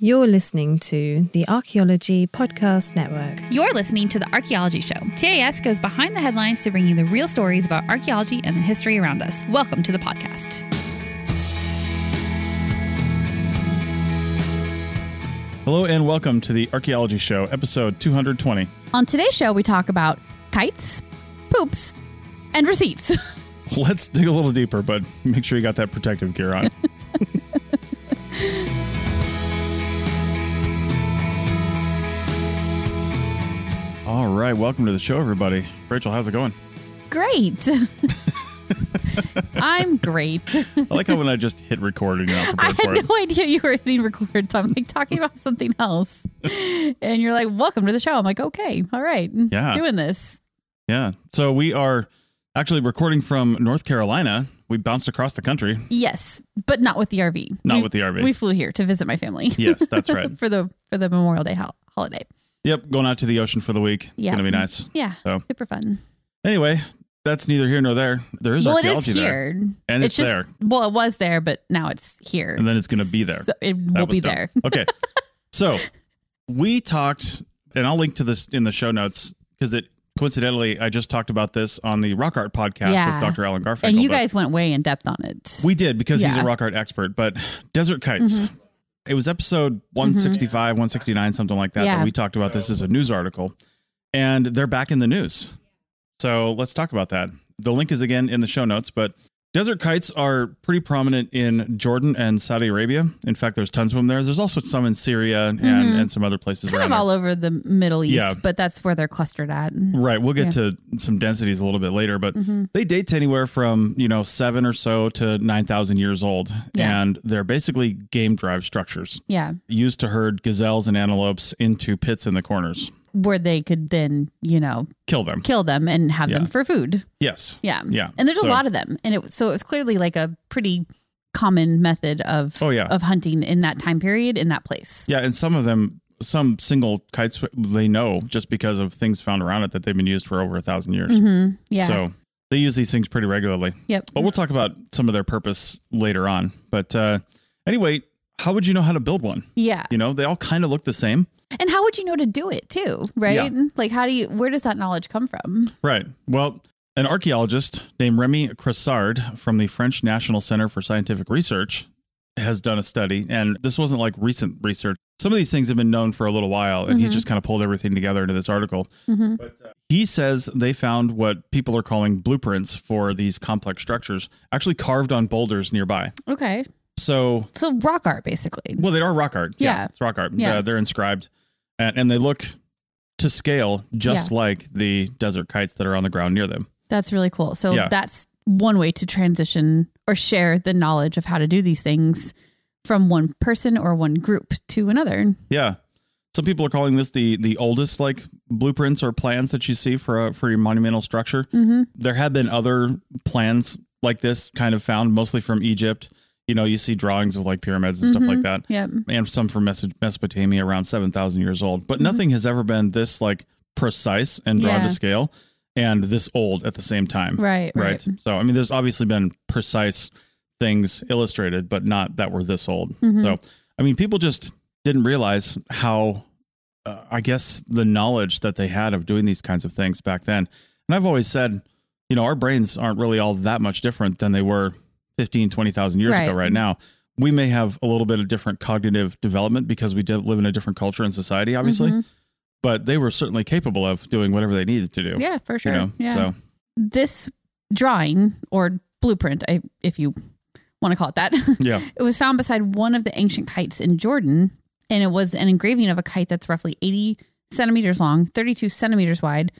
You're listening to the Archaeology Podcast Network. You're listening to The Archaeology Show. TAS goes behind the headlines to bring you the real stories about archaeology and the history around us. Welcome to the podcast. Hello and welcome to the Archaeology Show, episode 220. On today's show, we talk about kites, poops, and receipts. Let's dig a little deeper, but make sure you got that protective gear on. All right, welcome to the show, everybody. Rachel, how's it going? Great. I'm great. I like how when I just hit record and you're not I for had it. no idea you were hitting record. So I'm like talking about something else. And you're like, welcome to the show. I'm like, okay, all right. Yeah. Doing this. Yeah. So we are actually recording from North Carolina. We bounced across the country. Yes, but not with the RV. Not We- with the RV. We flew here to visit my family. Yes, that's right. for the for the Memorial Day ho- holiday. Yep, going out to the ocean for the week. It's Yeah. going to be nice. Yeah, So- super fun. Anyway, that's neither here nor there. There is well, it archaeology is there. here, And it's just, there. Well, it was there, but now it's here, And then it's going to be there. So it That will be dumb. there. okay. So we talked, and I'll link to this in the show notes because it coincidentally, I just talked about this on the Rock Art podcast Yeah. with Dr. Alan Garfinkel. And you guys went way in depth on it. we did because he's a Mm-hmm. rock art expert, but desert kites. It was episode 165, mm-hmm. 169, something like that, Yeah. that we talked about this as a news article. And they're back in the news. So let's talk about that. The link is again in the show notes, but desert kites are pretty prominent in Jordan and Saudi Arabia. In fact, there's tons of them there. There's also some in Syria and, and some other places Mm-hmm. kind around of all there. over the Middle East, Yeah. but that's where they're clustered at. Right. We'll get to some densities a little bit later, but they date to anywhere from, you know, seven or so to 9,000 years old. Yeah. And they're basically game drive structures Yeah, used to herd gazelles and antelopes into pits in the corners, where they could then, you know, kill them. kill them and have them for food. Yes. Yeah, Yeah. And there's So- a lot of them, and it so it was clearly like a pretty common method of Oh, yeah. of hunting in that time period in that place. Yeah. And some of them, some single kites, they know just because of things found around it that they've been used for over a thousand years. Mm-hmm. Yeah. So they use these things pretty regularly. yep. But we'll talk about some of their purpose later on. But uh, anyway, how would you know how to build one? Yeah. You know, they all kind of look the same. And how would you know to do it too? Right. Yeah. Like, how do you? Where does that knowledge come from? Right. Well, an archaeologist named Remy Crassard from the French National Center for Scientific Research has done a study, and this wasn't like recent research. Some of these things have been known for a little while, and he just kind of pulled everything together into this article. But uh, he says they found what people are calling blueprints for these complex structures, actually carved on boulders nearby. Okay. So, So rock art, basically. well, they are rock art. Yeah. it's rock art. Yeah. Uh, they're inscribed, and, and they look to scale just Yeah. like the desert kites that are on the ground near them. That's really cool. So Yeah. that's one way to transition or share the knowledge of how to do these things from one person or one group to another. Yeah. Some people are calling this the the oldest like blueprints or plans that you see for a for your monumental structure. Mm-hmm. There have been other plans like this kind of found mostly from Egypt. You know, you see drawings of like pyramids and stuff like that. Yep. And some from Mesopotamia around 7,000 years old. But Mm-hmm. nothing has ever been this like precise and drawn Yeah. to scale and this old at the same time. Right. Right. Right. So, I mean, there's obviously been precise things illustrated, but not that were this old. Mm-hmm. So, I mean, people just didn't realize how, uh, I guess, the knowledge that they had of doing these kinds of things back then. And I've always said, you know, our brains aren't really all that much different than they were 15, 20,000 years ago Right. right now. We may have a little bit of different cognitive development because we live in a different culture and society, obviously, Mm-hmm. but they were certainly capable of doing whatever they needed to do. Yeah, for sure. You know, yeah. so This drawing or blueprint, I, if you want to call it that, yeah. it was found beside one of the ancient kites in Jordan. And it was an engraving of a kite that's roughly 80 centimeters long, 32 centimeters wide,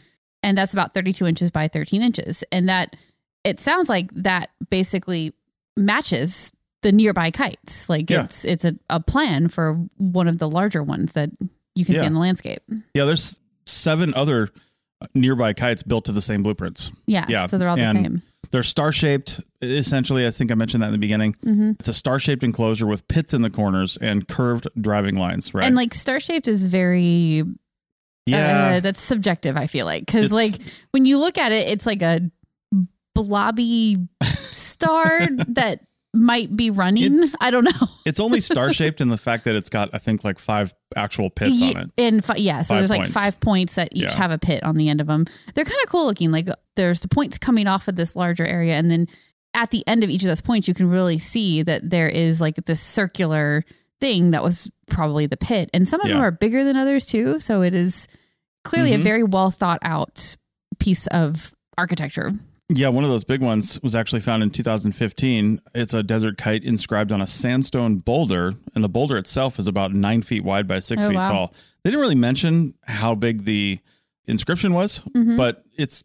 and that's about 32 inches by 13 inches. And that it sounds like that basically matches the nearby kites. Like Yeah. it's it's a, a plan for one of the larger ones that you can see Yeah. in the landscape. Yeah, there's seven other nearby kites built to the same blueprints. Yeah, Yeah, so they're all the same. They're star shaped, essentially. I think I mentioned that in the beginning. Mm-hmm. It's a star shaped enclosure with pits in the corners and curved driving lines, right? And like star shaped is very yeah. uh, that's subjective. I feel like because like when you look at it, it's like a blobby star that might be running. It's- I don't know. it's only star shaped in the fact that it's got, I think, like five actual pits Ye- on it. And fi- yeah, so Five there's like points. five points that each Yeah. have a pit on the end of them. They're kind of cool looking. Like there's the points coming off of this larger area, and then at the end of each of those points, you can really see that there is like this circular thing that was probably the pit, and some of them Yeah. are bigger than others too. So it is clearly a Mhm. very well thought out piece of architecture. Yeah, one of those big ones was actually found in 2015. It's a desert kite inscribed on a sandstone boulder, and the boulder itself is about nine feet wide by six Oh, feet wow. tall. They didn't really mention how big the inscription was, Mhm. but it's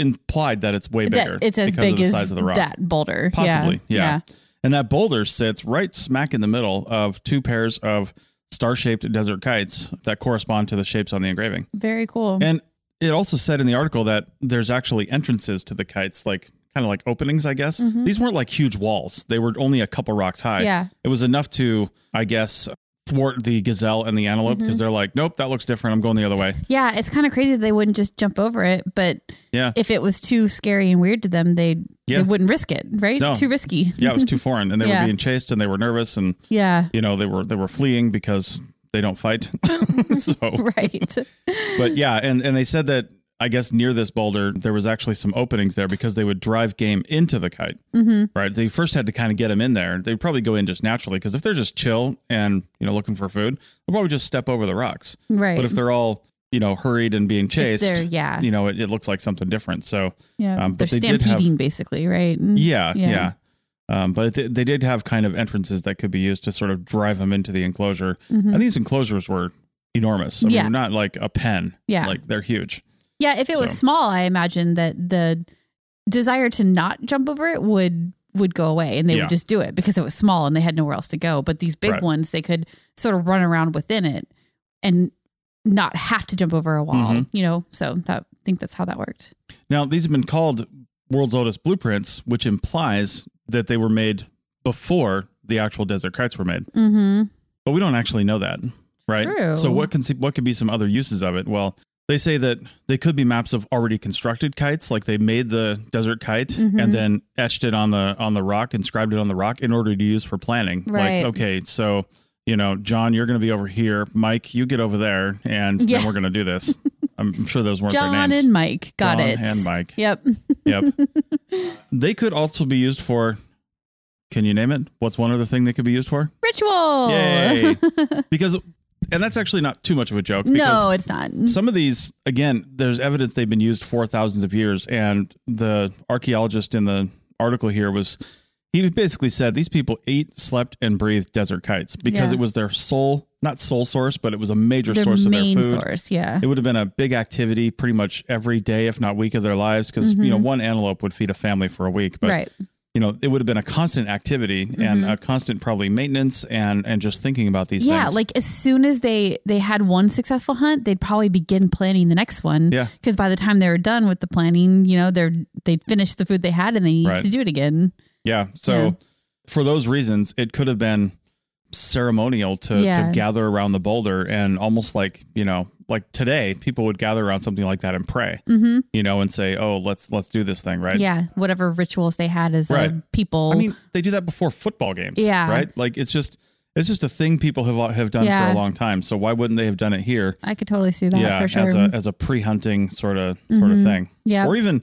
implied that it's way bigger. That it's as because big of the as size of the rock. that boulder. Possibly, yeah. yeah. And that boulder sits right smack in the middle of two pairs of star shaped desert kites that correspond to the shapes on the engraving. Very cool. And it also said in the article that there's actually entrances to the kites, like kind of like openings, I guess. These weren't like huge walls, they were only a couple rocks high. Mm-hmm. Yeah. It was enough to, I guess, thwart the gazelle and the antelope Mm-hmm. because they're like, nope, that looks different. I'm going the other way. Yeah, it's kind of crazy that they wouldn't just jump over it, but Yeah. if it was too scary and weird to them, they Yeah. they wouldn't risk it, right? No. Too risky. Yeah, it was too foreign. And they Yeah. were being chased and they were nervous and, Yeah, you know, they were they were fleeing because they don't fight. so right. but yeah, and and they said that I guess near this boulder there was actually some openings there because they would drive game into the kite. Mm-hmm. Right, they first had to kind of get them in there. They'd probably go in just naturally because if they're just chill and you know looking for food, they'll probably just step over the rocks. Right. But if they're all you know hurried and being chased, yeah. you know it, it looks like something different. So yeah, um, they're but they did have- stampeding basically, right? Yeah, Yeah. yeah. Um, but they, they did have kind of entrances that could be used to sort of drive them into the enclosure. And these enclosures were enormous. I mean, Mm-hmm. Yeah. they're not like a pen. Yeah. Like they're huge. Yeah, if it was small, I imagine that the desire to not jump over it would would go away and they Yeah. would just do it because it was small and they had nowhere else to go. But these big Right. ones, they could sort of run around within it and not have to jump over a wall, Mhm. you know? So that I think that's how that worked. Now, these have been called world's oldest blueprints, which implies that they were made before the actual desert kites were made. Mm-hmm. But we don't actually know that, right? True. So what can what could be some other uses of it? Well, they say that they could be maps of already constructed kites, like they made the desert kite Mm-hmm. and then etched it on the on the rock, inscribed it on the rock in order to use for planning. Right. Like, okay, so you know, John, you're going to be over here. Mike, you get over there, and Yeah. then we're going to do this. I'm sure those weren't John their names. and Mike. Got John it. and Mike. Yep. Yep. they could also be used for. Can you name it? What's one other thing they could be used for? Ritual. Yay! because, and that's actually not too much of a joke. Because no, it's not. some of these, again, there's evidence they've been used for thousands of years, and the archaeologist in the article here was. He basically said these people ate, slept, and breathed desert kites because Yeah. it was their sole, not sole source, but it was a major Their source of their main food. source. Yeah. It would have been a big activity pretty much every day, if not week of their lives, because you know one antelope would feed a family for a week. But Mm-hmm. right. you know, it would have been a constant activity and a constant probably maintenance and and just thinking about these Mm-hmm. Yeah, things. like as soon as they they had one successful hunt, they'd probably begin planning the next one. Yeah. because by the time they were done with the planning, you know, they're they'd finished the food they had and they need Right. to do it again. Yeah. So Yeah. for those reasons, it could have been ceremonial to Yeah. to gather around the boulder and almost like you know like today people would gather around something like that and pray Mm-hmm. you know and say oh let's let's do this thing right Yeah, whatever rituals they had as Right. a people. I mean, they do that before football games. Yeah. Right. Like it's just it's just a thing people have have done Yeah. for a long time. So why wouldn't they have done it here? I could totally see that yeah, for sure. Mm-hmm. as a as a pre hunting sort of sort of thing. Yeah. Or even,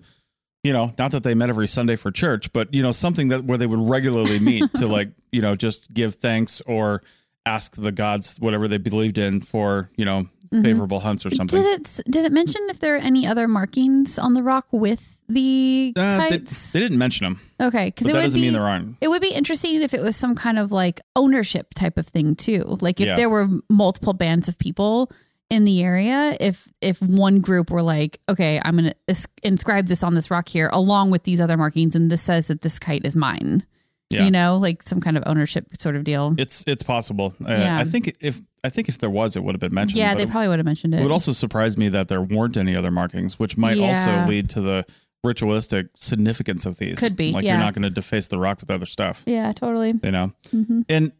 you know, not that they met every Sunday for church, but you know, something that where they would regularly meet to like, you know, just give thanks or ask the gods whatever they believed in for, you know, favorable hunts or something. Mm-hmm. did it did it mention if there are any other markings on the rock with the Uh, they, kites? they didn't mention them, okay, because it that would doesn't be mean there aren't. It would be interesting if it was some kind of like ownership type of thing too. Like if Yeah. there were multiple bands of people in the area, if if one group were like, okay, I'm going to inscribe this on this rock here along with these other markings and this says that this kite is mine. Yeah. You know, like some kind of ownership sort of deal. It's it's possible. Uh, Yeah. I think if I think if there was, it would have been mentioned. yeah, they it, probably would have mentioned it. it would also surprise me that there weren't any other markings, which might Yeah. also lead to the ritualistic significance of these. Could be, like yeah. you're not going to deface the rock with other stuff. yeah, totally. You know, hmm and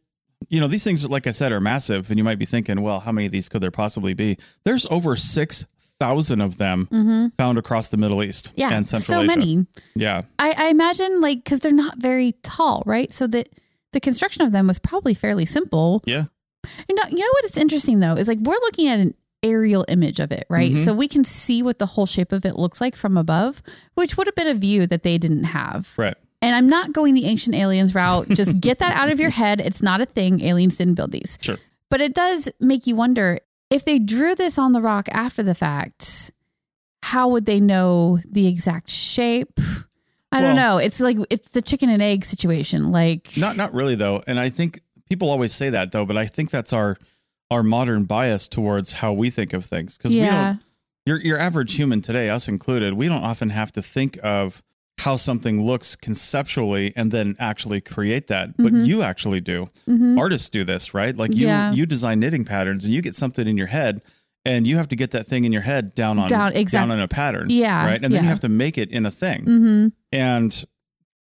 you know these things, like I said, are massive, and you might be thinking, well, how many of these could there possibly be? There's over six thousand of them hmm found across the Middle East Yeah, and Central so Asia. many. Yeah, I, I imagine like because they're not very tall, right? So that the construction of them was probably fairly simple. yeah, You know, you know what is interesting though is like we're looking at an aerial image of it, right? Mhm. So we can see what the whole shape of it looks like from above, which would have been a view that they didn't have. right. And I'm not going the ancient aliens route. Just get that out of your head. It's not a thing. Aliens didn't build these. Sure. But it does make you wonder if they drew this on the rock after the fact, how would they know the exact shape? I don't know. It's like it's the chicken and egg situation. Like Not not really though, and I think people always say that though, but I think that's our our modern bias towards how we think of things because we yeah. don't. Your your average human today, us included, we don't often have to think of how something looks conceptually and then actually create that, but Mhm. you actually do. Mhm. Artists do this, right? Like you Yeah. you design knitting patterns and you get something in your head. And you have to get that thing in your head down on Down- down on a pattern, Yeah, right? And then you have to make it in a thing. hmm And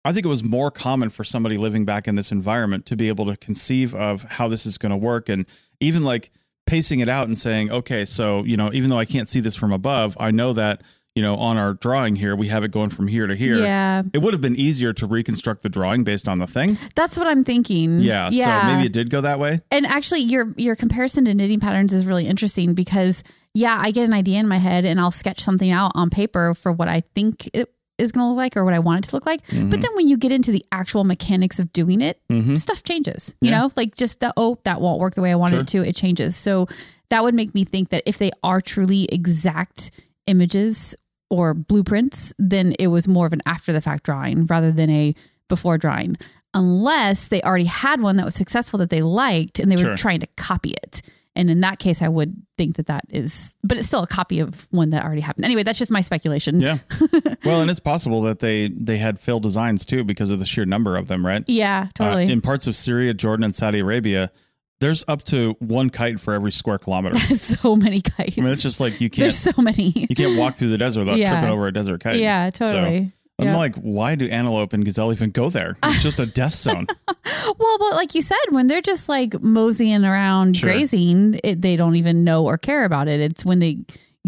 I think it was more common for somebody living back in this environment to be able to conceive of how this is going to work and even like pacing it out and saying, okay, so, you know, even though I can't see this from above, I know that, you know, on our drawing here, we have it going from here to here. Yeah. It would have been easier to reconstruct the drawing based on the thing. That's what I'm thinking. Yeah. Yeah. So maybe it did go that way. And actually, your your comparison to knitting patterns is really interesting because yeah, I get an idea in my head and I'll sketch something out on paper for what I think it is going to look like or what I want it to look like. But then when you get into the actual mechanics of doing it, Mhm. stuff changes. You Yeah. know, like just the oh that won't work the way I wanted it to. It changes. So that would make me think that if they are truly exact images or blueprints, then it was more of an after the fact drawing rather than a before drawing. Unless they already had one that was successful that they liked and they were Sure. trying to copy it. And in that case, I would think that that is, but it's still a copy of one that already happened. Anyway, that's just my speculation. Yeah. well, and it's possible that they they had failed designs too because of the sheer number of them, right? Yeah, totally. Uh, in parts of Syria, Jordan, and Saudi Arabia, there's up to one kite for every square kilometer. so many kites. I mean, it's just like you can't so many. you can't walk through the desert without Yeah. tripping over a desert kite. yeah, totally. I'm Yeah. like, why do antelope and gazelle even go there? It's just a death zone. Well, but like you said, when they're just like moseying around Sure. grazing, it, they don't even know or care about it. It's when they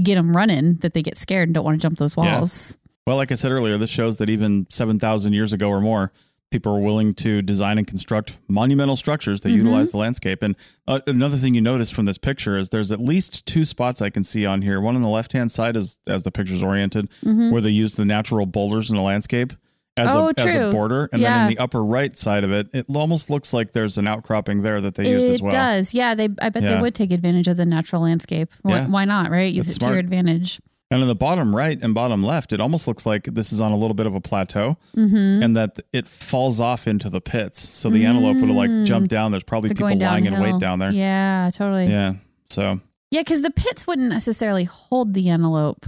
get them running that they get scared and don't want to jump those Yeah. walls. well, like I said earlier, this shows that even 7,000 years ago or more, people are willing to design and construct monumental structures that Mhm. utilize the landscape. And uh, another thing you notice from this picture is there's at least two spots I can see on here. One on the left hand side is as the picture's oriented, where they use the natural boulders in the landscape. As, Mm-hmm. Oh, a, as a true. border, and then Yeah. in the upper right side of it, it almost looks like there's an outcropping there that they used as well. It does. Yeah, they. I bet Yeah. they would take advantage of the natural landscape. Why, Yeah. why not? Right? Use That's it to your advantage. And in the bottom right and bottom left, it almost looks like this is on a little bit of a plateau Mm-hmm. and that it falls off into the pits. So the antelope would have like jumped down. There's probably They're people Mm. lying in wait down there. Yeah, totally. Yeah. So Yeah, because the pits wouldn't necessarily hold the antelope.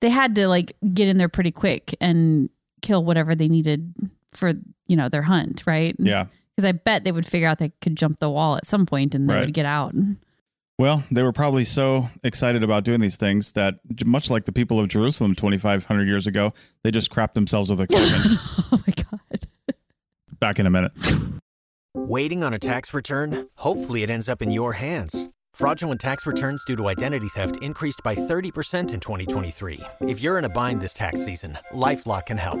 They had to like get in there pretty quick and kill whatever they needed for you know their hunt, right? yeah. Because I bet they would figure out they could jump the wall at some point and they Right. would get out. Well, they were probably so excited about doing these things that much like the people of Jerusalem 2,500 years ago, they just crapped themselves with excitement. oh my god! Back in a minute. Waiting on a tax return? Hopefully, it ends up in your hands. Fraudulent tax returns due to identity theft increased by 30% in 2023. If you're in a bind this tax season, LifeLock can help.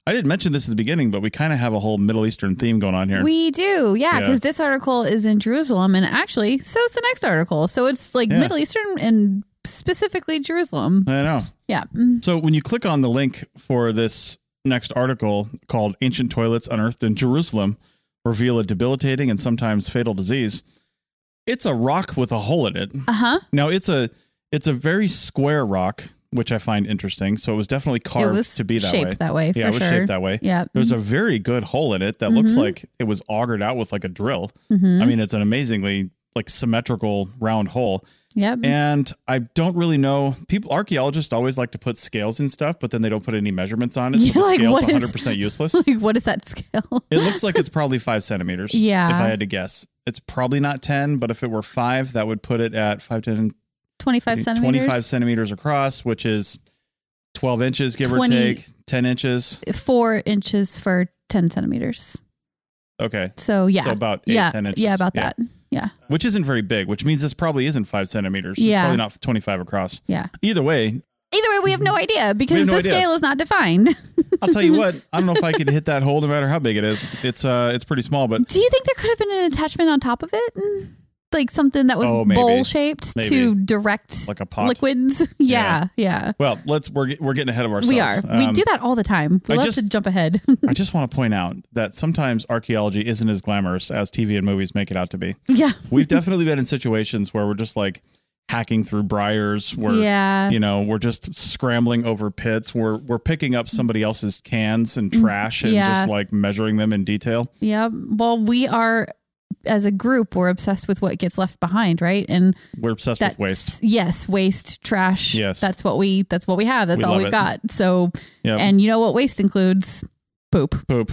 I didn't mention this at the beginning, but we kind of have a whole Middle Eastern theme going on here. We do, yeah, Yeah. because this article is in Jerusalem, and actually, so is the next article. So it's like Yeah. Middle Eastern and specifically Jerusalem. I know. Yeah. So when you click on the link for this next article called Ancient Toilets Unearthed in Jerusalem Reveal a Debilitating and Sometimes Fatal Disease, it's a rock with a hole in it. Uh huh. Now it's a it's a very square rock, which I find interesting. So it was definitely carved was to be that shaped way. that way. yeah, it was sure. shaped that way. Yeah. There's a very good hole in it that looks Mhm. like it was augured out with like a drill. Mhm. I mean, it's an amazingly like symmetrical round hole. Yep. And I don't really know. People, archaeologists always like to put scales and stuff, but then they don't put any measurements on it. So You're the like, scale's 100% useless. like, what is that scale? it looks like it's probably five centimeters. Yeah. If I had to guess, it's probably not 10, but if it were five, that would put it at 5, 10, 25 centimeters. 25 centimeters across, which is 12 inches, give 20 or take, 10 inches. Four inches for 10 centimeters. Okay. So, yeah. So about eight, yeah. 10 inches. Yeah, about Yeah. that. Yeah. Which isn't very big, which means this probably isn't five centimeters. It's Yeah. probably not 25 across. Yeah. Either way, Either way, we have no idea because no the idea. scale is not defined. I'll tell you what, I don't know if I could hit that hole no matter how big it is. It's uh it's pretty small, but Do you think there could have been an attachment on top of it? Like something that was Oh, bowl shaped to direct like a pot. liquids? Yeah, yeah. Well, let's we're we're getting ahead of ourselves. We are. we Um, do that all the time. We I love just- to jump ahead. I just want to point out that sometimes archaeology isn't as glamorous as TV and movies make it out to be. yeah. We've definitely been in situations where we're just like hacking through briars. We're Yeah. you know we're just scrambling over pits. We're we're picking up somebody else's cans and trash and Yeah. just like measuring them in detail. Yeah. Well, we are as a group, we're obsessed with what gets left behind, right? And We're obsessed with waste. Yes, waste, trash. Yes. That's what we that's what we have. That's We all we've it. got. So Yep. and you know what waste includes? Poop. poop.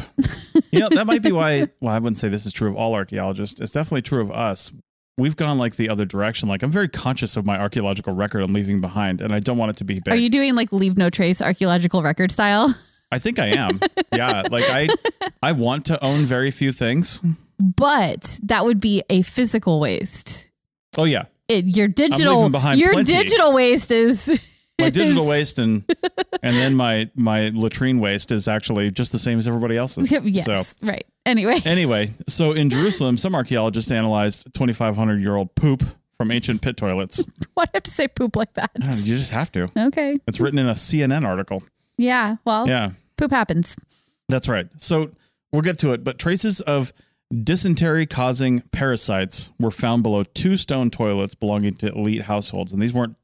you know, that might be why, well, I wouldn't say this is true of all archaeologists. It's definitely true of us. We've gone like the other direction. Like, I'm very conscious of my archaeological record I'm leaving behind, and I don't want it to be big. Are you doing like leave no trace archaeological record style? I think I am. yeah. Like, I, I want to own very few things. But that would be a physical waste. Oh, yeah. It, your digital your plenty. digital waste is My digital waste and, and then my, my latrine waste is actually just the same as everybody else's. yes, So, right. Anyway, anyway, so in Jerusalem, some archaeologists analyzed 2,500 year old poop from ancient pit toilets. why do I have to say poop like that? You just have to. Okay. It's written in a CNN article. Yeah. Well, Yeah. poop happens. That's right. So we'll get to it, but traces of dysentery causing parasites were found below two stone toilets belonging to elite households. And these weren't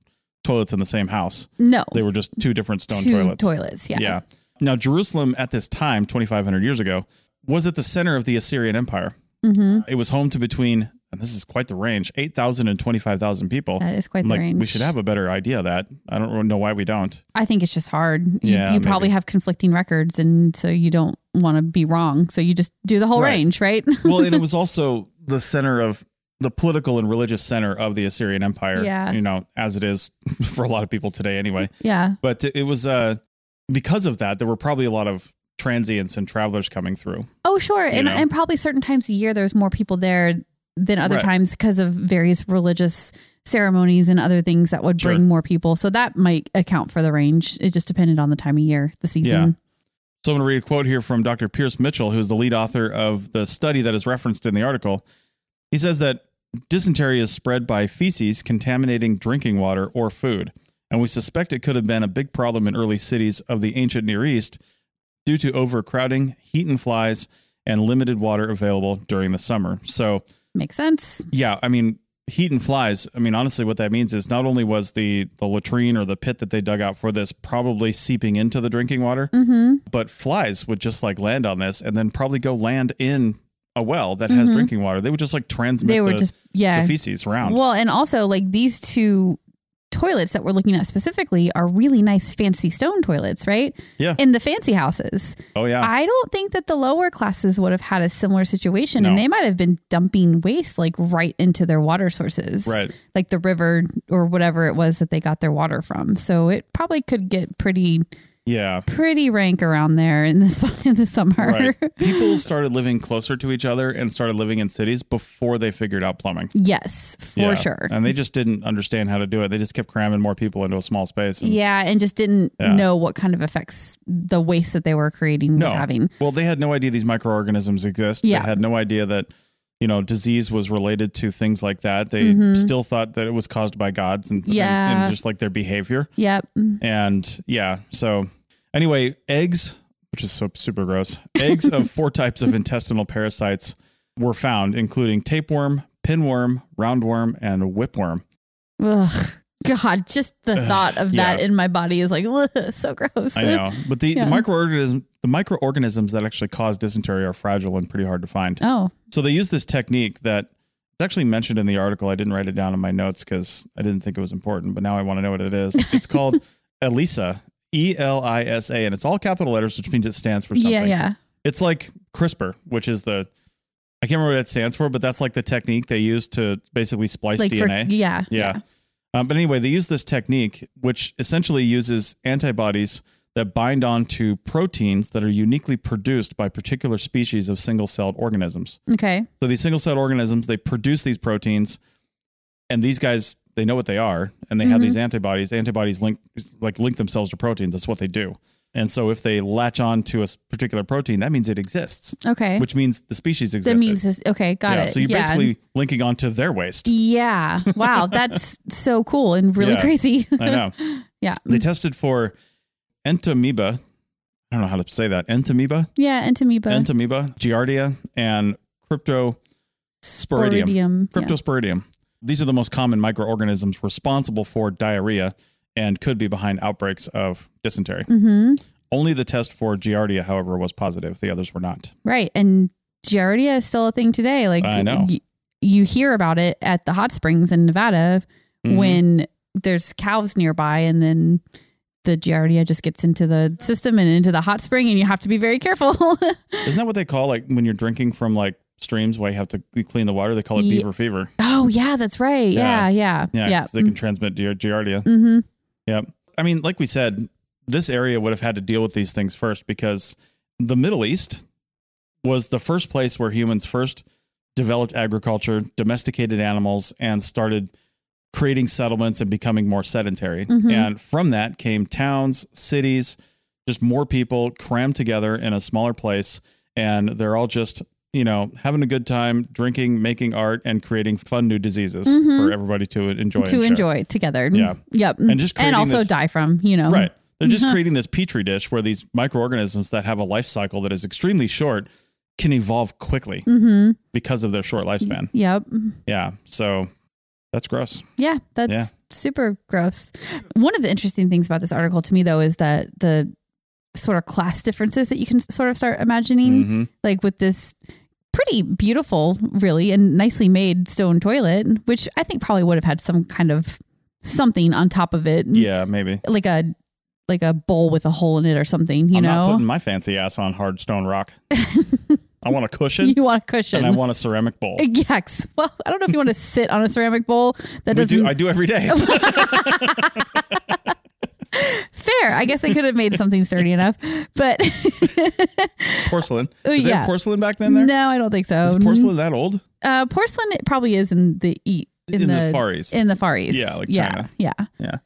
toilets in the same house, No. they were just two different stone Two toilets. toilets. Yeah. Yeah. Now, Jerusalem at this time, 2,500 years ago, was at the center of the Assyrian Empire. hmm It was home to between, and this is quite the range, 8,000 and 25,000 people. That is quite I'm the like, range. we should have a better idea of that. I don't know why we don't. I think it's just hard. You, Yeah, you probably have conflicting records, and so you don't want to be wrong. So you just do the whole Right. range, right? well, and it was also the center of the political and religious center of the Assyrian Empire. Yeah. You know, as it is for a lot of people today anyway. yeah. But it was uh because of that, there were probably a lot of transients and travelers coming through. Oh, sure. And, and probably certain times a year there's more people there than other Right. times because of various religious ceremonies and other things that would bring Sure. more people. So that might account for the range. It just depended on the time of year, the season. So I'm going to read a quote here from Dr. Piers Mitchell, who's the lead author of the study that is referenced in the article. He says that dysentery is spread by feces contaminating drinking water or food. And we suspect it could have been a big problem in early cities of the ancient Near East due to overcrowding, heat and flies, and limited water available during the summer. So, Makes sense. yeah, I mean, heat and flies. I mean, honestly, what that means is not only was the the latrine or the pit that they dug out for this probably seeping into the drinking water, Mm-hmm. but flies would just like land on this and then probably go land in a well that has Mhm. drinking water. They would just like transmit They were the, just, yeah. the feces around. Well, and also like these two toilets that we're looking at specifically are really nice fancy stone toilets, right? Yeah. In the fancy houses. Oh yeah. I don't think that the lower classes would have had a similar situation and they might have been dumping waste like right into their water sources. Right. Like the river or whatever it was that they got their water from. So it probably could get pretty yeah. pretty rank around there in this in the summer. Right. People started living closer to each other and started living in cities before they figured out plumbing. yes, for Yeah. sure. And they just didn't understand how to do it. They just kept cramming more people into a small space. And Yeah, and just didn't Yeah. know what kind of effects the waste that they were creating no. was having. Well, they had no idea these microorganisms exist. Yeah. They had no idea that, you know, disease was related to things like that. They Mhm. still thought that it was caused by gods and, and- and just like their behavior. Yep. And yeah, so anyway, eggs, which is so super gross, eggs of four types of intestinal parasites were found, including tapeworm, pinworm, roundworm, and whipworm. Ugh. God, just the thought of that yeah. in my body is like so gross. I know, but the, Yeah. the microorganism the microorganisms that actually cause dysentery are fragile and pretty hard to find. Oh, So they use this technique that it's actually mentioned in the article. I didn't write it down in my notes because I didn't think it was important, but now I want to know what it is. It's called ELISA, E L I S A, and it's all capital letters, which means it stands for something. yeah, yeah. It's like CRISPR, which is the I can't remember what it stands for, but that's like the technique they use to basically splice Like for DNA. yeah, yeah. Um, but anyway, they use this technique, which essentially uses antibodies that bind onto proteins that are uniquely produced by particular species of single celled organisms. Okay. So these single celled organisms, they produce these proteins, and these guys, they know what they are, and they have Mm-hmm. these antibodies. Antibodies link like link themselves to proteins. That's what they do. And so if they latch on to a particular protein, that means it exists, Okay. which means the species exists. that means okay, got yeah, it. So you're yeah. basically linking onto their waste. Yeah. Wow, that's so cool and really Yeah. crazy. I know. yeah. They tested for entamoeba. I don't know how to say that. Entamoeba, Yeah, entamoeba. entamoeba, giardia, and cryptosporidium. Sporidium. Cryptosporidium. These are the most common microorganisms responsible for diarrhea and could be behind outbreaks of dysentery. Mm-hmm. Only the test for giardia, however, was positive. The others were not. Right. And Giardia is still a thing today. Like I know. y- you hear about it at the hot springs in Nevada Mhm. when there's cows nearby and then the Giardia just gets into the system and into the hot spring and you have to be very careful. Isn't that what they call like when you're drinking from like streams where you have to clean the water? They call it beaver fever. oh yeah, that's right. Yeah, yeah. Yeah, Yeah. 'cause they can transmit giardia. mm-hmm. Yep. I mean, like we said, this area would have had to deal with these things first because the Middle East was the first place where humans first developed agriculture, domesticated animals, and started creating settlements and becoming more sedentary. Mhm. And from that came towns, cities, just more people crammed together in a smaller place. And they're all just, you know, having a good time, drinking, making art, and creating fun new diseases Mhm. for everybody to enjoy. To and share. enjoy together. Yeah. Yep. And just and also this- die from, you know. Right. They're just Mhm. creating this petri dish where these microorganisms that have a life cycle that is extremely short can evolve quickly Mm-hmm. because of their short lifespan. Yep. Yeah. So that's gross. Yeah, that's Yeah. super gross. One of the interesting things about this article to me, though, is that the sort of class differences that you can sort of start imagining, hmm like with this pretty beautiful, really, and nicely made stone toilet, which I think probably would have had some kind of something on top of it, Yeah, maybe. like a like a bowl with a hole in it or something. You I'm not know, putting my fancy ass on hard stone rock. I want a cushion you want a cushion. and I want a ceramic bowl. Yes. Well, I don't know if you want to sit on a ceramic bowl. That doesn't. do, I do every day. Fair. I guess they could have made something sturdy enough, but porcelain. Oh, yeah. porcelain back then there? no, I don't think so. Is porcelain that old? Uh, porcelain it probably is in the eat in, In the the, Far East. In the Far East. Yeah, like yeah, China. yeah. Yeah.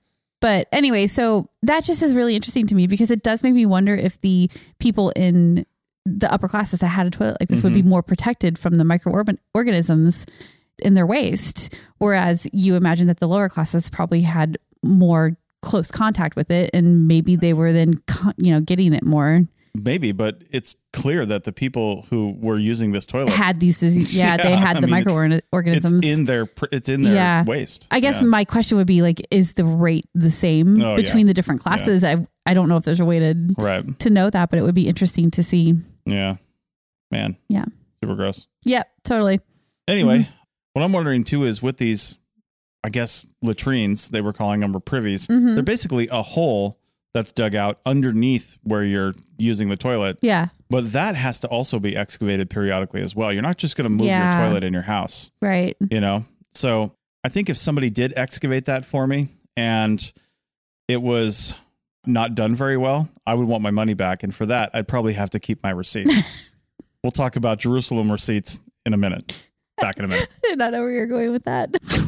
But anyway, so that just is really interesting to me because it does make me wonder if the people in the upper classes that had a toilet like this would be Mm-hmm. more protected from the microorganisms in their waste, whereas you imagine that the lower classes probably had more close contact with it, and maybe they were then you know getting it more. Maybe, but it's clear that the people who were using this toilet Had these diseases, yeah, they had I the mean, it's- it's microorganisms. in their it's in their Yeah. waste. I guess Yeah. my question would be like, is the rate the same Oh, yeah. between the different classes? I I don't know if there's a way to right. to know that, but it would be interesting to see. Yeah. Man. Yeah. Super gross. Yep, totally. Anyway, Mm-hmm. what I'm wondering too is with these, I guess latrines they were calling them or privies. Mhm. They're basically a hole that's dug out underneath where you're using the toilet. Yeah. But that has to also be excavated periodically as well. You're not just going to move Yeah. your toilet in your house, Right. you know? So I think if somebody did excavate that for me and it was not done very well, I would want my money back. And for that, I'd probably have to keep my receipt. we'll talk about Jerusalem receipts in a minute. Back in a minute. I did not know where you're going with that.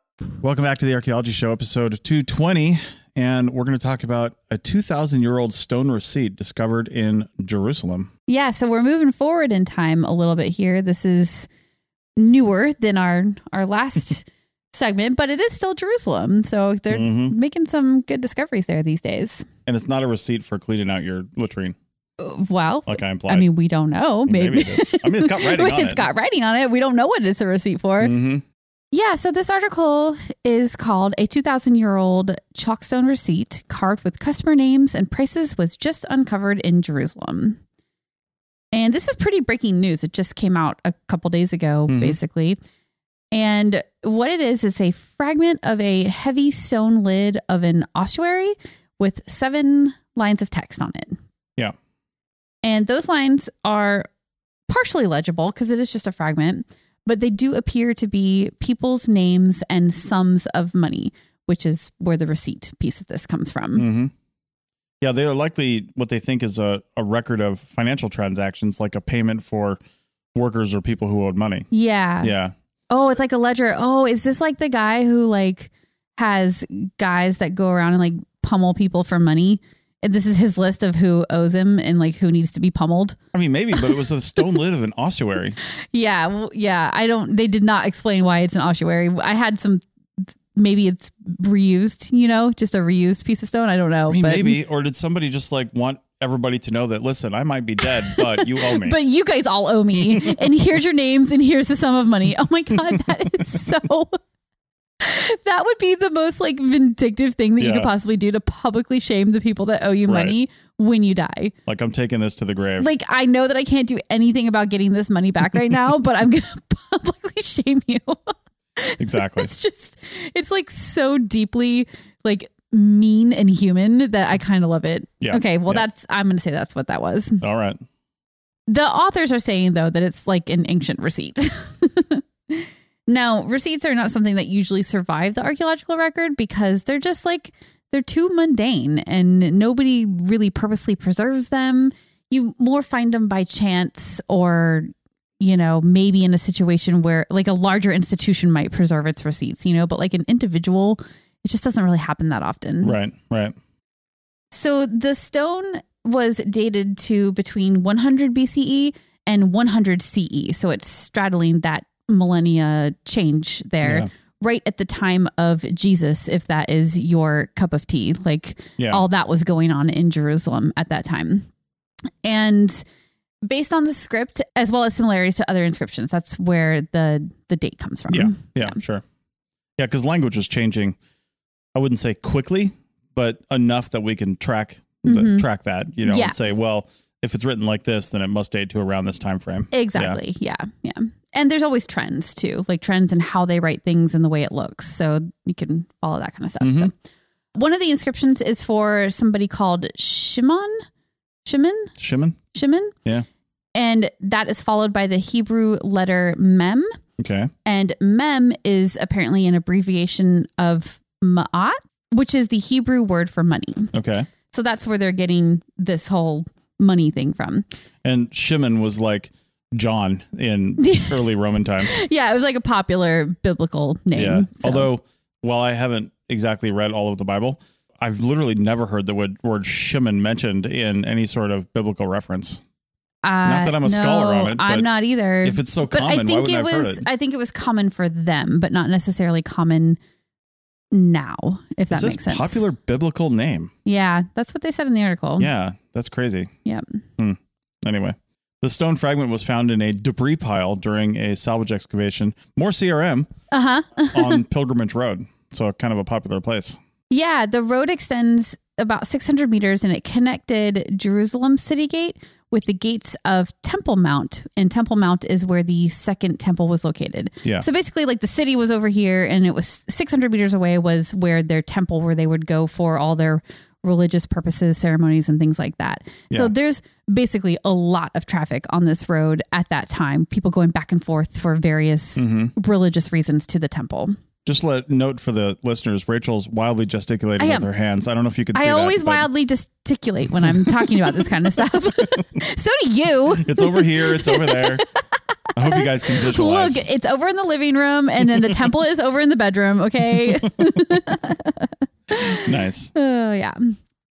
Welcome back to the Archaeology Show, episode 220. And we're going to talk about a 2,000 year old stone receipt discovered in Jerusalem. Yeah, so we're moving forward in time a little bit here. This is newer than our our last segment, but it is still Jerusalem. So they're Mhm. making some good discoveries there these days. And it's not a receipt for cleaning out your latrine, Uh, Well, like I implied. I mean, we don't know. Maybe, Maybe it. I mean, it's got writing on It's it. got writing on it. We don't know what it's a receipt for. hmm Yeah, so this article is called A 2,000 Year Old Chalkstone Receipt Carved with Customer Names and Prices was just uncovered in Jerusalem. And this is pretty breaking news. It just came out a couple days ago, Mhm. basically. And what it is, it's a fragment of a heavy stone lid of an ossuary with seven lines of text on it. Yeah. And those lines are partially legible because it is just a fragment, but they do appear to be people's names and sums of money, which is where the receipt piece of this comes from. hmm Yeah, they are likely what they think is a, a record of financial transactions, like a payment for workers or people who owed money. Yeah. Yeah. Oh, it's like a ledger. Oh, is this like the guy who like has guys that go around and like pummel people for money? This is his list of who owes him and like who needs to be pummeled. I mean, maybe, but it was a stone lid of an ossuary. Yeah, well, yeah. I don't. They did not explain why it's an ossuary. I had some. Maybe it's reused. You know, just a reused piece of stone. I don't know. I mean, but, maybe, or did somebody just like want everybody to know that, listen, I might be dead, but you owe me. But you guys all owe me, and here's your names, and here's the sum of money. Oh my god, that is so. That would be the most like vindictive thing that you could possibly do to publicly shame the people that owe you Right. money when you die. like, I'm taking this to the grave. Like I know that I can't do anything about getting this money back right now, but I'm gonna publicly shame you. exactly. it's just it's like so deeply like mean and human that I kind of love it. Yeah. Okay, well Yeah. that's I'm going to say that's what that was. All right. The authors are saying though that it's like an ancient receipt. Now, receipts are not something that usually survive the archaeological record because they're just like they're too mundane and nobody really purposely preserves them. You more find them by chance or you know, maybe in a situation where like a larger institution might preserve its receipts, you know, but like an individual, it just doesn't really happen that often. Right. Right. So the stone was dated to between 100 BCE and 100 CE. So it's straddling that millennia change there. Yeah. Right at the time of Jesus, if that is your cup of tea, like Yeah. all that was going on in Jerusalem at that time. And based on the script, as well as similarities to other inscriptions, that's where the the date comes from. Yeah. Yeah. Sure. Yeah. Because language was changing. I wouldn't say quickly, but enough that we can track the, Mhm. track that. You know, Yeah. and say, well, if it's written like this, then it must date to around this time frame. Exactly. Yeah. yeah. And there's always trends too, like trends in how they write things and the way it looks. So you can follow that kind of stuff. Mm-hmm. So one of the inscriptions is for somebody called Shimon. Shimon? Shimon. Shimon? Yeah. And that is followed by the Hebrew letter mem. Okay. And Mem is apparently an abbreviation of Ma'at, which is the Hebrew word for money. Okay. So that's where they're getting this whole money thing from. And Shimon was like John in early Roman times. Yeah, it was like a popular biblical name. Yeah. so- Although, while I haven't exactly read all of the Bible, I've literally never heard the word, word Shimon mentioned in any sort of biblical reference. not that I'm a Uh, scholar on it, I'm not either. If it's so but common, I why think it I heard it? I think it was common for them, but not necessarily common now. If that makes sense. popular biblical name? Yeah, that's what they said in the article. Yeah, that's crazy. Yep. Anyway, the stone fragment was found in a debris pile during a salvage excavation. More CRM Uh huh. on Pilgrimage Road. So, kind of a popular place. Yeah, the road extends about 600 meters and it connected Jerusalem city gate with the gates of Temple Mount. And Temple Mount is where the second temple was located. Yeah. So basically, like the city was over here and it was 600 meters away, was where their temple, where they would go for all their religious purposes, ceremonies, and things like that. So there's basically a lot of traffic on this road at that time, people going back and forth for various Mm-hmm. religious reasons to the temple. Just let note for the listeners, Rachel's wildly gesticulating with her hands. I don't know if you can see I that, always but wildly gesticulate when I'm talking about this kind of stuff. so do you. It's over here, it's over there. I hope you guys can visualize. Look, it's over in the living room, and then the temple is over in the bedroom. Okay. nice. Oh yeah.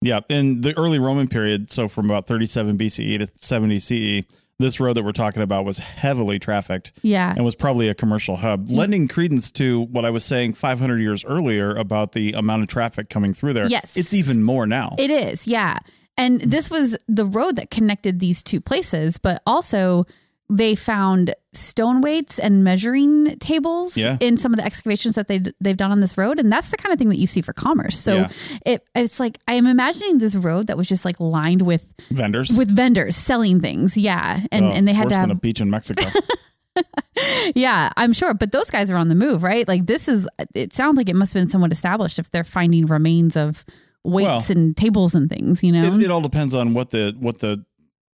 Yeah. In the early Roman period, so from about 37 BCE to 70 CE, this road that we're talking about was heavily trafficked Yeah. and was probably a commercial hub, lending credence to what I was saying 500 years earlier about the amount of traffic coming through there. Yes. It's even more now. It is. Yeah. And this was the road that connected these two places, but also they found stone weights and measuring tables Yeah. in some of the excavations that they they've done on this road and that's the kind of thing that you see for commerce. So Yeah. it it's like I am imagining this road that was just like lined with Vendors. with vendors selling things. Yeah. And Oh, and they had worse to have than a beach in Mexico. Yeah, I'm sure. But those guys are on the move, right? Like this is it sounds like it must have been somewhat established if they're finding remains of weights Well, and tables and things, you know? it, it all depends on what the what the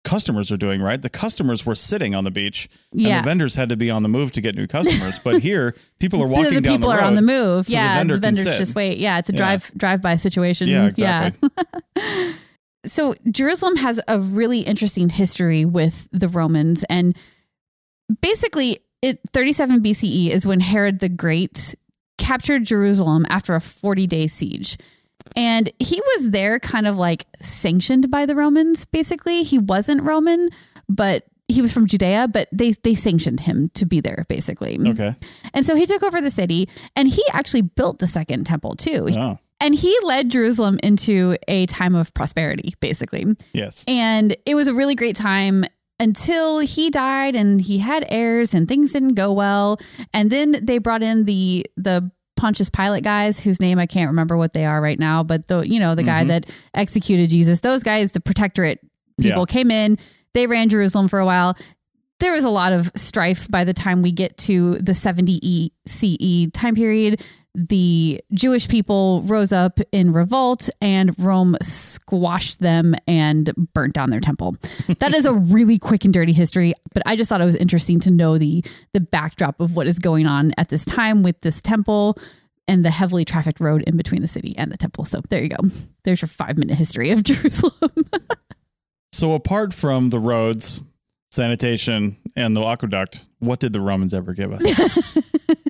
customers are doing, right? The customers were sitting on the beach, and the vendors had to be on the move to get new customers. but here, people are walking the down people the road. are on the move. so the yeah, vendor the, vendors just wait. Yeah, it's a Yeah. drive drive by situation. Yeah, exactly. So Jerusalem has a really interesting history with the Romans, and basically, it 37 BCE is when Herod the Great captured Jerusalem after a 40 day siege. And he was there kind of like sanctioned by the Romans, basically. He wasn't Roman, but he was from Judea, but they they sanctioned him to be there, basically. Okay. And so he took over the city and he actually built the second temple too. Oh, And he led Jerusalem into a time of prosperity, basically. yes. And it was a really great time until he died and he had heirs and things didn't go well. And then they brought in the the Pontius Pilate guys whose name I can't remember what they are right now, but the you know, the guy Mhm. that executed Jesus, those guys, the protectorate people Yeah. came in, they ran Jerusalem for a while. There was a lot of strife by the time we get to the 70 E CE time period. The Jewish people rose up in revolt and Rome squashed them and burnt down their temple. That is a really quick and dirty history, but I just thought it was interesting to know the the backdrop of what is going on at this time with this temple and the heavily trafficked road in between the city and the temple. So there you go. There's your 5-minute history of Jerusalem. So apart from the roads, sanitation, and the aqueduct, what did the Romans ever give us?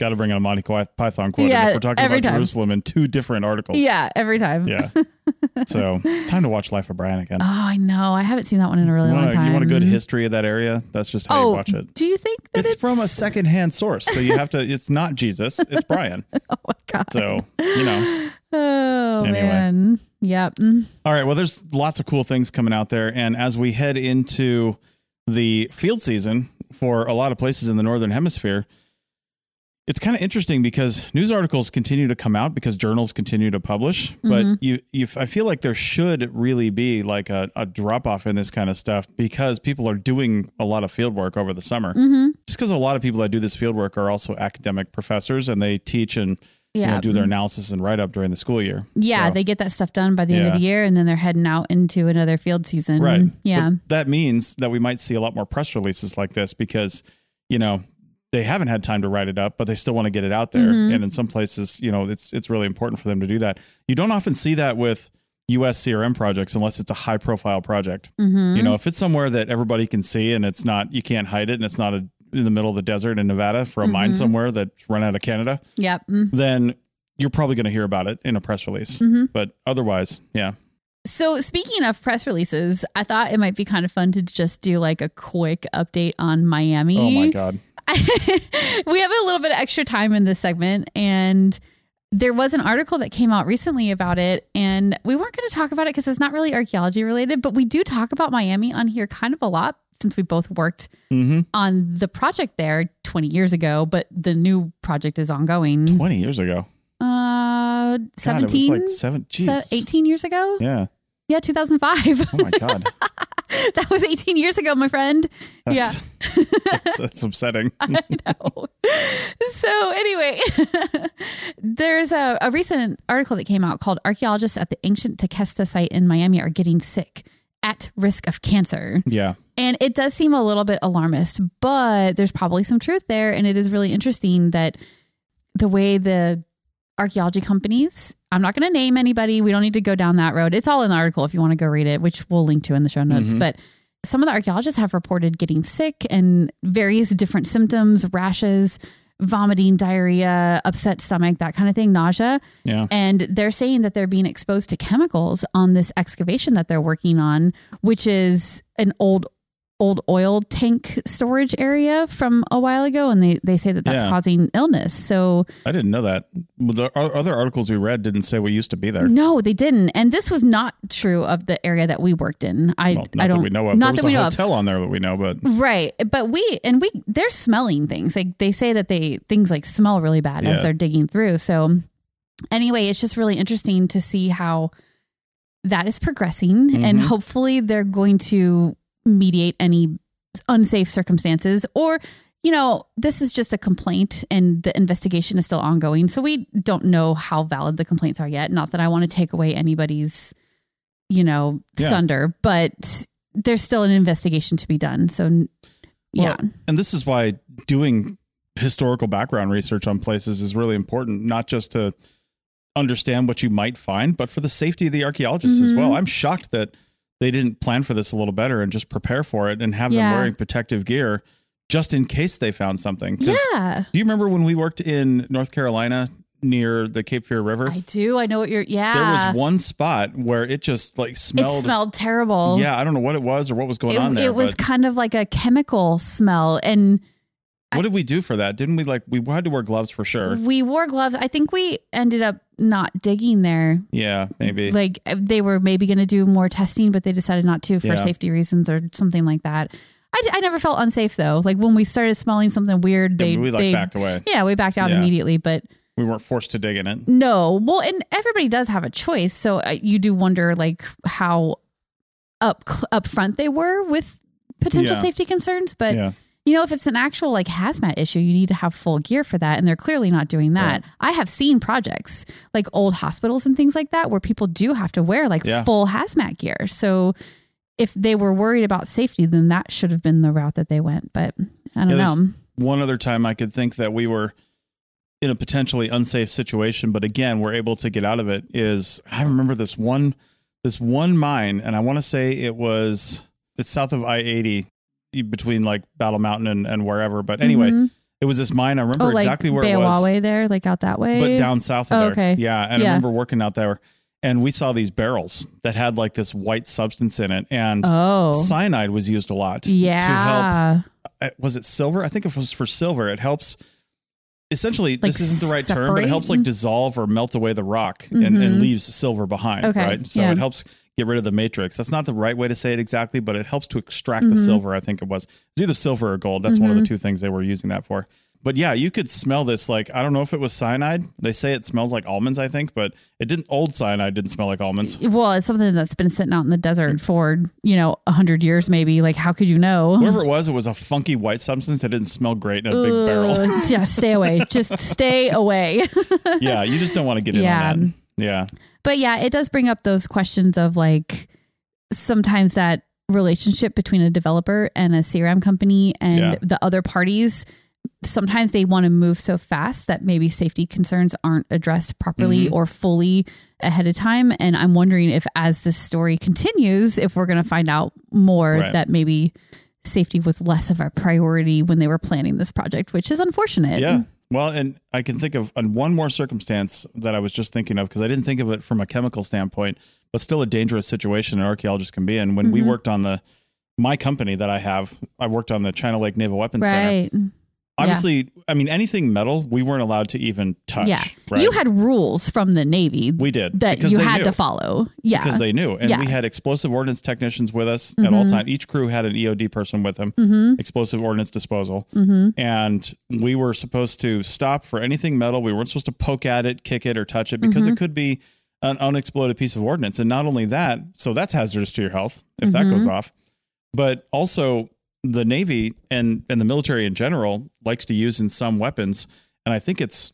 Got to bring in a Monty Python quote Yeah, if we're talking about time. Jerusalem in two different articles. yeah, every time. Yeah. so it's time to watch Life of Brian again. Oh, I know. I haven't seen that one in a really you, long time. you want a good history of that area? That's just how Oh, you watch it. do you think that It's, it's, from a secondhand source. So you have to, it's not Jesus, it's Brian. Oh my god. So, you know. Oh Anyway. man. Yep. All right. Well, there's lots of cool things coming out there. And as we head into the field season for a lot of places in the Northern Hemisphere, it's kind of interesting because news articles continue to come out because journals continue to publish. But Mhm. you, you, I feel like there should really be like a, a drop off in this kind of stuff because people are doing a lot of field work over the summer. hmm Just because a lot of people that do this field work are also academic professors and they teach and you Yeah. know, do their analysis and write up during the school year. yeah, So- they get that stuff done by the end of the year and then they're heading out into another field season. Right. Yeah. But that means that we might see a lot more press releases like this because, you know, they haven't had time to write it up, but they still want to get it out there. Mhm. And in some places, you know, it's it's really important for them to do that. You don't often see that with US CRM projects unless it's a high profile project. Mhm. You know, if it's somewhere that everybody can see and it's not you can't hide it and it's not a, in the middle of the desert in Nevada for a mine Mhm. somewhere that's run out of Canada, Yep. Then you're probably going to hear about it in a press release. Mhm. But otherwise, yeah. So speaking of press releases, I thought it might be kind of fun to just do like a quick update on Miami. Oh my god. we have a little bit of extra time in this segment and there was an article that came out recently about it and we weren't going to talk about it because it's not really archaeology related but we do talk about miami on here kind of a lot since we both worked Mhm. on the project there 20 years ago but the new project is ongoing 20 years ago. uh God, 17 it was like 7 se- 18 years ago Yeah. yeah 2005 Oh my god. that was 18 years ago my friend yeah That's, that's upsetting. I know. So anyway, there's a, a recent article that came out called "Archaeologists at the Ancient Tequesta Site in Miami are getting sick at risk of cancer," Yeah. and it does seem a little bit alarmist, but there's probably some truth there, and it is really interesting that the way the archaeology companies. I'm not going to name anybody. We don't need to go down that road. It's all in the article if you want to go read it which we'll link to in the show notes. Mhm. but some of the archaeologists have reported getting sick and various different symptoms rashes vomiting diarrhea upset stomach that kind of thing nausea. Yeah. and they're saying that they're being exposed to chemicals on this excavation that they're working on which is an old old oil tank storage area from a while ago and they, they say that that's Yeah. causing illness so I didn't know that. The other articles we read didn't say we used to be there. no they didn't and this was not true of the area that we worked in i Well, not i don't that we know of. not there was that we a know of hotel on there that we know, but Right. But we and we they're smelling things. Like they say that they things like smell really bad as they're digging through. So anyway, it's just really interesting to see how that is progressing and Mhm. hopefully they're going to mediate any unsafe circumstances or you know, this is just a complaint and the investigation is still ongoing. So we don't know how valid the complaints are yet. Not that I want to take away anybody's, you know, Yeah. thunder, but there's still an investigation to be done. So yeah. And this is why doing historical background research on places is really important, not just to understand what you might find, but for the safety of the archaeologists as Mhm. well. I'm shocked that they didn't plan for this a little better and just prepare for it and have Yeah. them wearing protective gear just in case they found something. Yeah. Do you remember when we worked in North Carolina near the Cape Fear River? I do. I know what you're yeah. there was one spot where it just like it smelled. smelled terrible. Yeah, I don't know what it was or what was going It, on there. it was but kind of like a chemical smell and what did we do for that? Didn't we like we had to wear gloves for sure? we wore gloves. I think we ended up not digging there. Yeah, maybe. Like they were maybe going to do more testing, but they decided not to for Yeah. safety reasons or something like that. I, I never felt unsafe though. Like when we started smelling something weird, they we like they backed away. yeah we backed out Yeah. immediately. But We weren't forced to dig in it. No, well, and everybody does have a choice. So uh, you do wonder, like, how up up front they were with potential Yeah. safety concerns. But yeah. You know, if it's an actual like hazmat issue, you need to have full gear for that, and they're clearly not doing that. I have seen projects like old hospitals and things like that where people do have to wear like Yeah. full hazmat gear. So if they were worried about safety, then that should have been the route that they went. But I don't Yeah, know. One other time I could think that we were in a potentially unsafe situation, but again, we're able to get out of it is I remember this one this one mine, and I want to say it was it's south of I eighty between like Battle Mountain and, and wherever. But anyway, Mhm. it was this mine. I remember oh, like exactly where it was. Beowawe there, like out that way. but down south of Oh, there. okay. Yeah, and I remember working out there, and we saw these barrels that had like this white substance in it, and Oh, cyanide was used a lot Yeah, to help. uh, Was it silver? I think it was for silver. It helps. Essentially, Like this isn't the right term, but it helps like dissolve or melt away the rock and, and Mhm. leaves silver behind. Okay, Right. So yeah. it helps get rid of the matrix. That's not the right way to say it exactly, but it helps to extract the Mhm. silver. I think it was. It's either silver or gold. That's one of the Mhm. two things they were using that for. But yeah, you could smell this. Like I don't know if it was cyanide. They say it smells like almonds. I think, but it didn't. Old cyanide didn't smell like almonds. Well, it's something that's been sitting out in the desert for, you know, a hundred years maybe. Like, how could you know? Whatever it was, it was a funky white substance that didn't smell great in a big barrel. Yeah, stay away. Just stay away. yeah, you just don't want to get in Yeah. on that. Yeah. But yeah, it does bring up those questions of like sometimes that relationship between a developer and a CRM company and Yeah. the other parties sometimes they want to move so fast that maybe safety concerns aren't addressed properly mm-hmm. or fully ahead of time. And I'm wondering if, as this story continues, if we're going to find out more Right. that maybe safety was less of a priority when they were planning this project, which is unfortunate. Yeah. Well, and I can think of on one more circumstance that I was just thinking of because I didn't think of it from a chemical standpoint, but still a dangerous situation an archaeologist can be in. When we mm-hmm. worked on the my company that I have, I worked on the China Lake Naval Weapons Center. Obviously, I mean anything metal, we weren't allowed to even touch. Yeah. right? You had rules from the Navy we did that you had knew. to follow. Yeah. because they knew. And Yeah. we had explosive ordnance technicians with us at all Mhm. time. Each crew had an EOD person with them, mm-hmm. explosive ordnance disposal. Mm-hmm. And we were supposed to stop for anything metal. We weren't supposed to poke at it, kick it, or touch it because it could be an unexploded piece of ordnance. And not only that, so that's hazardous to your health if that goes off. But also the Navy and, and the military in general likes to use in some weapons. And I think it's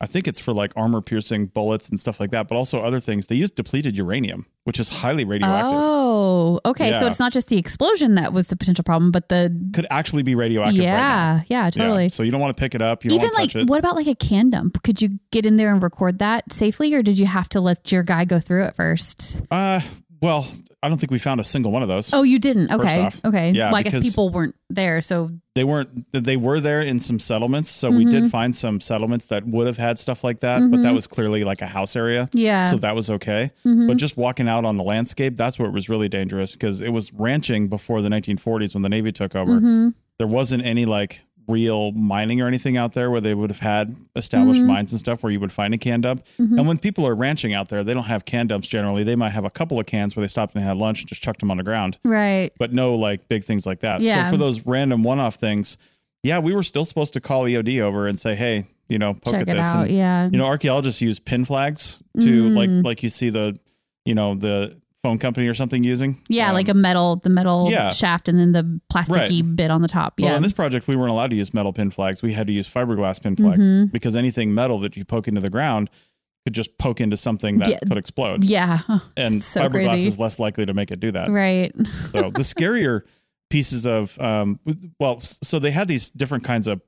I think it's for like armor piercing bullets and stuff like that, but also other things. They use depleted uranium, which is highly radioactive. Oh, okay. So it's not just the explosion that was the potential problem, but the Could actually be radioactive right yeah, yeah, Yeah. totally. So you don't want to pick it up. You don't Even like, what about like a can dump? Could you get in there and record that safely, or did you have to let your guy go through it first? Uh, well, I don't think we found a single one of those. Oh, you didn't. Okay, off, okay. yeah, well, I guess people weren't there, so They weren't. They were there in some settlements, so we Mm-hmm. did find some settlements that would have had stuff like that, but that was clearly like a house area, yeah. so that was okay. Mhm. But just walking out on the landscape, that's where it was really dangerous because it was ranching before the 1940s when the Navy took over. Mhm. There wasn't any like real mining or anything out there where they would have had established Mhm. mines and stuff where you would find a can dump. Mhm. And when people are ranching out there, they don't have can dumps generally. They might have a couple of cans where they stopped and had lunch and just chucked them on the ground, right. but no like big things like that. Yeah. So for those random one off things, yeah, we were still supposed to call EOD over and say, hey, you know, poke Check at it this. out. And, yeah. you know, archaeologists use pin flags to Mm. like like you see the, you know, the phone company or something using. yeah, Um, like a metal, the metal yeah. shaft, and then the plasticky bit on the top. Yeah. Well, on this project, we weren't allowed to use metal pin flags. We had to use fiberglass pin flags Mhm. because anything metal that you poke into the ground could just poke into something that Yeah. could explode. yeah. And so fiberglass crazy. is less likely to make it do that. Right. So the scarier pieces of, um, well, so they had these different kinds of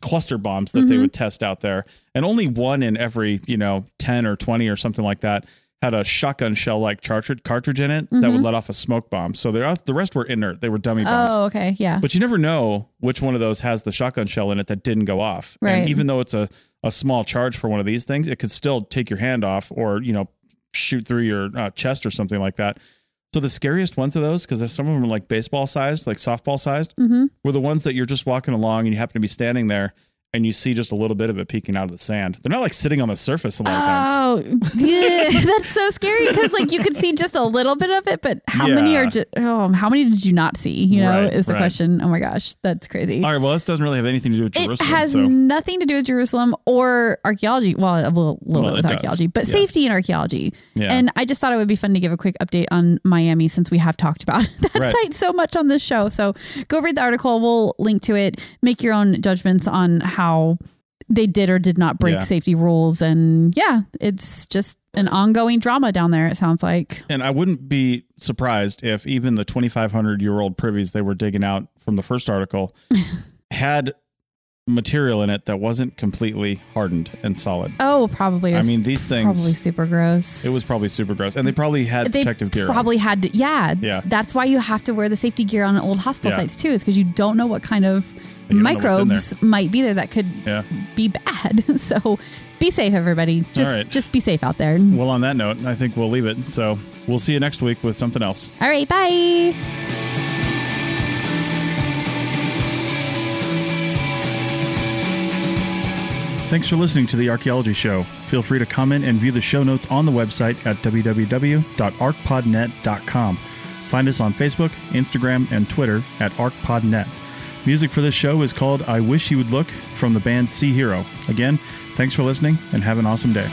cluster bombs that they Mhm. would test out there, and only one in every, you know, ten or twenty or something like that had a shotgun shell like cartridge cartridge in it that Mhm. would let off a smoke bomb. So the the rest were inert; they were dummy bombs. Oh, okay. Yeah. But you never know which one of those has the shotgun shell in it that didn't go off. Right. And even though it's a, a small charge for one of these things, it could still take your hand off or, you know, shoot through your uh, chest or something like that. So the scariest ones of those, because some of them are like baseball sized, like softball sized, Mm-hmm. were the ones that you're just walking along and you happen to be standing there and you see just a little bit of it peeking out of the sand. They're not like sitting on the surface a lot of times. Oh, yeah, that's so scary because like you could see just a little bit of it, but how many are just oh, how many did you not see? You know, Right, is the right. question. Oh my gosh, that's crazy. All right. Well, this doesn't really have anything to do with Jerusalem. It has so. nothing to do with Jerusalem or archaeology. Well, a little, little Well, bit with archaeology, but Yeah. safety and archaeology. Yeah. And I just thought it would be fun to give a quick update on Miami since we have talked about that Right. site so much on this show. So go read the article. We'll link to it. Make your own judgments on how they did or did not break Yeah. safety rules. And yeah, it's just an ongoing drama down there, it sounds like. And I wouldn't be surprised if even the 2,500 year old privies they were digging out from the first article had material in it that wasn't completely hardened and solid. Oh, probably. I mean, these things probably super gross. it was probably super gross. And they probably had they protective gear. on. probably had to, yeah Yeah. that's why you have to wear the safety gear on old hospital Yeah. sites too is because you don't know what kind of And you don't know what's in microbes might be there that could Yeah. be bad so be safe everybody just right. just be safe out there Well, on that note, I think we'll leave it. So we'll see you next week with something else. all right bye Thanks for listening to the Archaeology Show. Feel free to comment and view the show notes on the website at www.archpodnet.com. Find us on Facebook, Instagram, and Twitter at ArchPodNet. Music for this show is called I Wish You Would Look from the band Sea Hero. Again, thanks for listening and have an awesome day.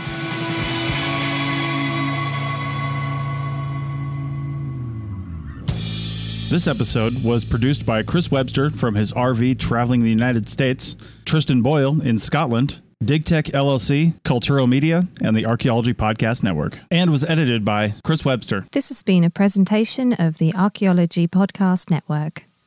This episode was produced by Chris Webster from his RV traveling the United States, Tristan Boyle in Scotland, DigTech LLC, Culturo Media, and the Archaeology Podcast Network, and was edited by Chris Webster. This has been a presentation of the Archaeology Podcast Network.